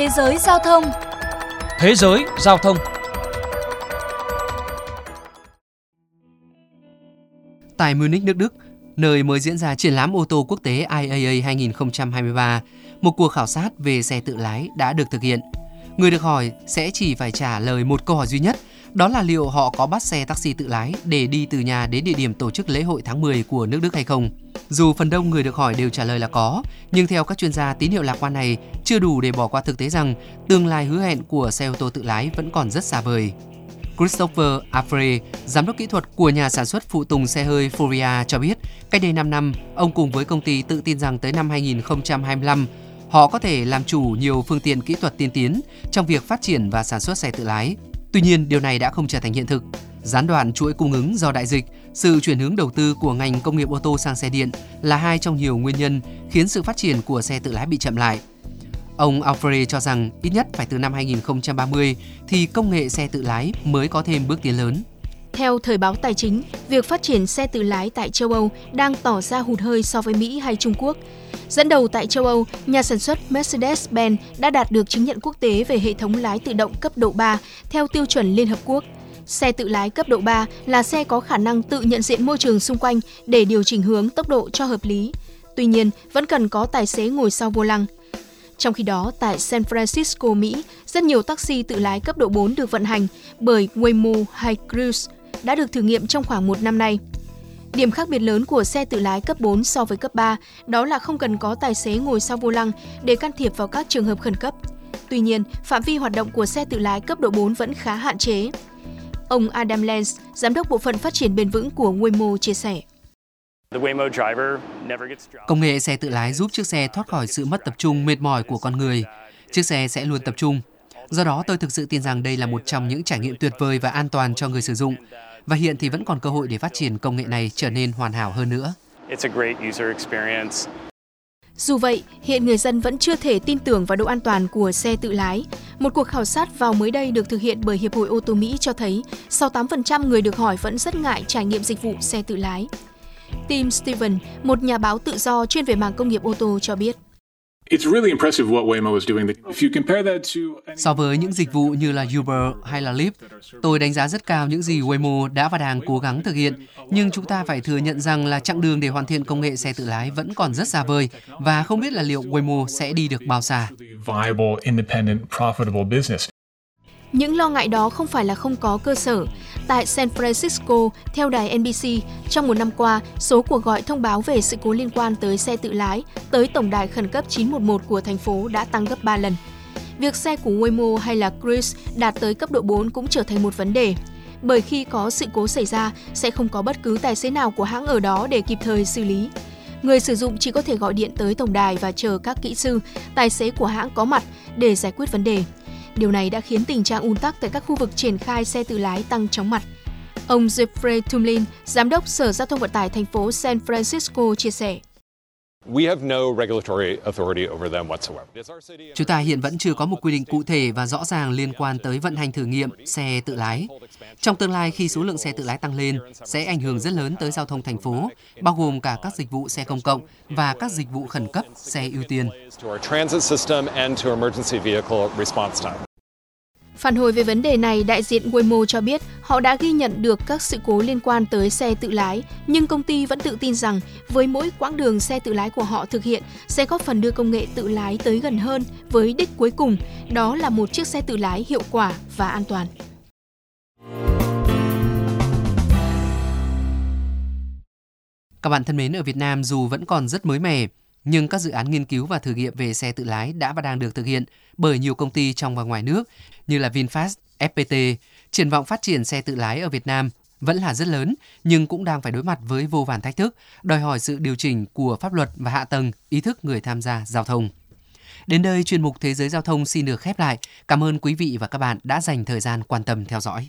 Thế giới giao thông Thế giới giao thông Tại Munich, nước Đức, nơi mới diễn ra triển lãm ô tô quốc tế IAA 2023, một cuộc khảo sát về xe tự lái đã được thực hiện. Người được hỏi sẽ chỉ phải trả lời một câu hỏi duy nhất, đó là liệu họ có bắt xe taxi tự lái để đi từ nhà đến địa điểm tổ chức lễ hội tháng 10 của nước Đức hay không. Dù phần đông người được hỏi đều trả lời là có, nhưng theo các chuyên gia tín hiệu lạc quan này chưa đủ để bỏ qua thực tế rằng tương lai hứa hẹn của xe ô tô tự lái vẫn còn rất xa vời. Christopher Afre, giám đốc kỹ thuật của nhà sản xuất phụ tùng xe hơi Furia cho biết, cách đây 5 năm, ông cùng với công ty tự tin rằng tới năm 2025, họ có thể làm chủ nhiều phương tiện kỹ thuật tiên tiến trong việc phát triển và sản xuất xe tự lái. Tuy nhiên, điều này đã không trở thành hiện thực. Gián đoạn chuỗi cung ứng do đại dịch, sự chuyển hướng đầu tư của ngành công nghiệp ô tô sang xe điện là hai trong nhiều nguyên nhân khiến sự phát triển của xe tự lái bị chậm lại. Ông Alfred cho rằng ít nhất phải từ năm 2030 thì công nghệ xe tự lái mới có thêm bước tiến lớn. Theo thời báo tài chính, việc phát triển xe tự lái tại châu Âu đang tỏ ra hụt hơi so với Mỹ hay Trung Quốc. Dẫn đầu tại châu Âu, nhà sản xuất Mercedes-Benz đã đạt được chứng nhận quốc tế về hệ thống lái tự động cấp độ 3 theo tiêu chuẩn Liên Hợp Quốc. Xe tự lái cấp độ 3 là xe có khả năng tự nhận diện môi trường xung quanh để điều chỉnh hướng tốc độ cho hợp lý. Tuy nhiên, vẫn cần có tài xế ngồi sau vô lăng. Trong khi đó, tại San Francisco, Mỹ, rất nhiều taxi tự lái cấp độ 4 được vận hành bởi Waymo hay Cruise đã được thử nghiệm trong khoảng một năm nay. Điểm khác biệt lớn của xe tự lái cấp 4 so với cấp 3 đó là không cần có tài xế ngồi sau vô lăng để can thiệp vào các trường hợp khẩn cấp. Tuy nhiên, phạm vi hoạt động của xe tự lái cấp độ 4 vẫn khá hạn chế. Ông Adam Lenz, giám đốc bộ phận phát triển bền vững của Waymo chia sẻ. Công nghệ xe tự lái giúp chiếc xe thoát khỏi sự mất tập trung mệt mỏi của con người. Chiếc xe sẽ luôn tập trung. Do đó tôi thực sự tin rằng đây là một trong những trải nghiệm tuyệt vời và an toàn cho người sử dụng. Và hiện thì vẫn còn cơ hội để phát triển công nghệ này trở nên hoàn hảo hơn nữa. Dù vậy, hiện người dân vẫn chưa thể tin tưởng vào độ an toàn của xe tự lái. Một cuộc khảo sát vào mới đây được thực hiện bởi Hiệp hội ô tô Mỹ cho thấy 68% người được hỏi vẫn rất ngại trải nghiệm dịch vụ xe tự lái. Tim Steven, một nhà báo tự do chuyên về mảng công nghiệp ô tô cho biết. So với những dịch vụ như là Uber hay là Lyft, tôi đánh giá rất cao những gì Waymo đã và đang cố gắng thực hiện. Nhưng chúng ta phải thừa nhận rằng là chặng đường để hoàn thiện công nghệ xe tự lái vẫn còn rất xa vời và không biết là liệu Waymo sẽ đi được bao xa. Những lo ngại đó không phải là không có cơ sở. Tại San Francisco, theo đài NBC, trong một năm qua, số cuộc gọi thông báo về sự cố liên quan tới xe tự lái tới tổng đài khẩn cấp 911 của thành phố đã tăng gấp 3 lần. Việc xe của Waymo hay là Cruise đạt tới cấp độ 4 cũng trở thành một vấn đề. Bởi khi có sự cố xảy ra, sẽ không có bất cứ tài xế nào của hãng ở đó để kịp thời xử lý. Người sử dụng chỉ có thể gọi điện tới tổng đài và chờ các kỹ sư, tài xế của hãng có mặt để giải quyết vấn đề. Điều này đã khiến tình trạng ùn tắc tại các khu vực triển khai xe tự lái tăng chóng mặt. Ông Jeffrey Tumlin, giám đốc Sở Giao thông Vận tải thành phố San Francisco chia sẻ. Chúng ta hiện vẫn chưa có một quy định cụ thể và rõ ràng liên quan tới vận hành thử nghiệm xe tự lái. Trong tương lai khi số lượng xe tự lái tăng lên sẽ ảnh hưởng rất lớn tới giao thông thành phố, bao gồm cả các dịch vụ xe công cộng và các dịch vụ khẩn cấp xe ưu tiên. Phản hồi về vấn đề này, đại diện Waymo cho biết họ đã ghi nhận được các sự cố liên quan tới xe tự lái, nhưng công ty vẫn tự tin rằng với mỗi quãng đường xe tự lái của họ thực hiện sẽ góp phần đưa công nghệ tự lái tới gần hơn với đích cuối cùng, đó là một chiếc xe tự lái hiệu quả và an toàn. Các bạn thân mến, ở Việt Nam dù vẫn còn rất mới mẻ, nhưng các dự án nghiên cứu và thử nghiệm về xe tự lái đã và đang được thực hiện bởi nhiều công ty trong và ngoài nước như là VinFast, FPT. Triển vọng phát triển xe tự lái ở Việt Nam vẫn là rất lớn nhưng cũng đang phải đối mặt với vô vàn thách thức, đòi hỏi sự điều chỉnh của pháp luật và hạ tầng, ý thức người tham gia giao thông. Đến đây chuyên mục Thế giới giao thông xin được khép lại. Cảm ơn quý vị và các bạn đã dành thời gian quan tâm theo dõi.